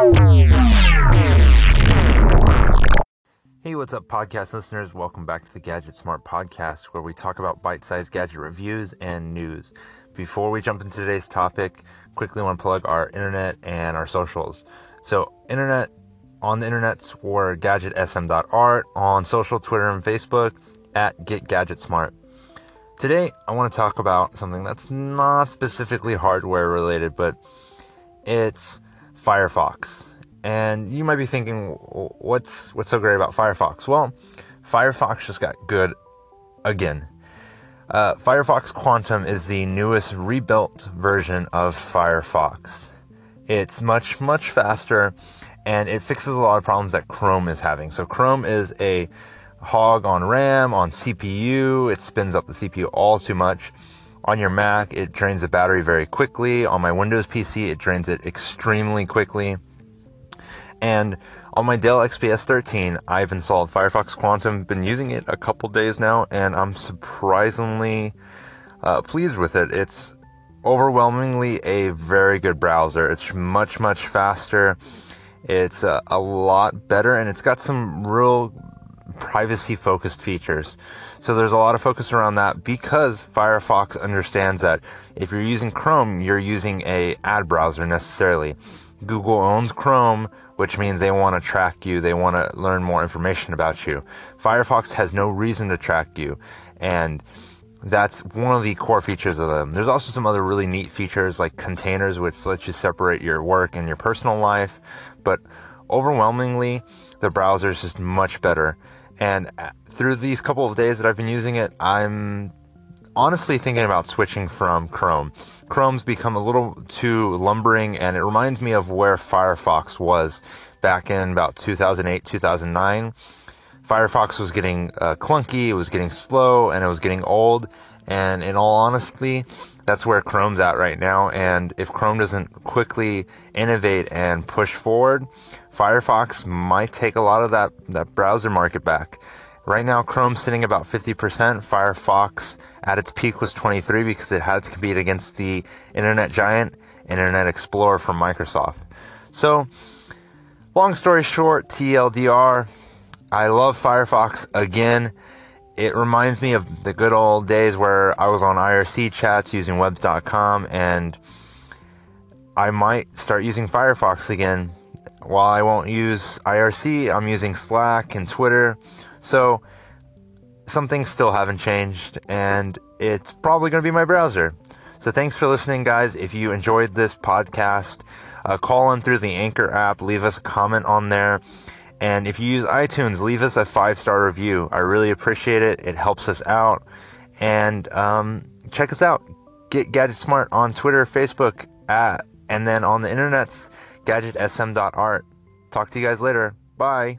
Hey, what's up, podcast listeners? Welcome back to the Gadget Smart Podcast, where we talk about bite sized gadget reviews and news. Before we jump into today's topic, quickly want to plug our internet and our socials. So, internet on the internets, we're gadgetsm.art, on social, Twitter, and Facebook at GetGadgetSmart. Today, I want to talk about something that's not specifically hardware related, but it's Firefox. And you might be thinking, what's what's so great about Firefox? Well, Firefox just got good again. Uh, Firefox Quantum is the newest rebuilt version of Firefox. It's much much faster, and it fixes a lot of problems that Chrome is having. So Chrome is a hog on RAM, on CPU. It spins up the CPU all too much. On your Mac, it drains the battery very quickly. On my Windows PC, it drains it extremely quickly. And on my Dell XPS 13, I've installed Firefox Quantum, been using it a couple days now, and I'm surprisingly uh, pleased with it. It's overwhelmingly a very good browser. It's much, much faster. It's uh, a lot better, and it's got some real privacy focused features. So there's a lot of focus around that because Firefox understands that if you're using Chrome, you're using a ad browser necessarily. Google owns Chrome, which means they want to track you. They want to learn more information about you. Firefox has no reason to track you. And that's one of the core features of them. There's also some other really neat features like containers, which lets you separate your work and your personal life. But overwhelmingly, the browser is just much better. And uh, through these couple of days that I've been using it, I'm honestly thinking about switching from Chrome. Chrome's become a little too lumbering and it reminds me of where Firefox was back in about 2008, 2009. Firefox was getting uh, clunky, it was getting slow, and it was getting old. And in all honesty, that's where Chrome's at right now. And if Chrome doesn't quickly innovate and push forward, Firefox might take a lot of that, that browser market back. Right now, Chrome's sitting about 50%. Firefox at its peak was 23 because it had to compete against the internet giant Internet Explorer from Microsoft. So, long story short, TLDR, I love Firefox again. It reminds me of the good old days where I was on IRC chats using webs.com and I might start using Firefox again. While I won't use IRC, I'm using Slack and Twitter. So, some things still haven't changed, and it's probably going to be my browser. So thanks for listening, guys. If you enjoyed this podcast, uh, call in through the Anchor app, leave us a comment on there. And if you use iTunes, leave us a five star review. I really appreciate it. It helps us out. And um, check us out. Get Gadget Smart on Twitter, Facebook, at, and then on the internet's gadgetsm.art. Talk to you guys later. Bye.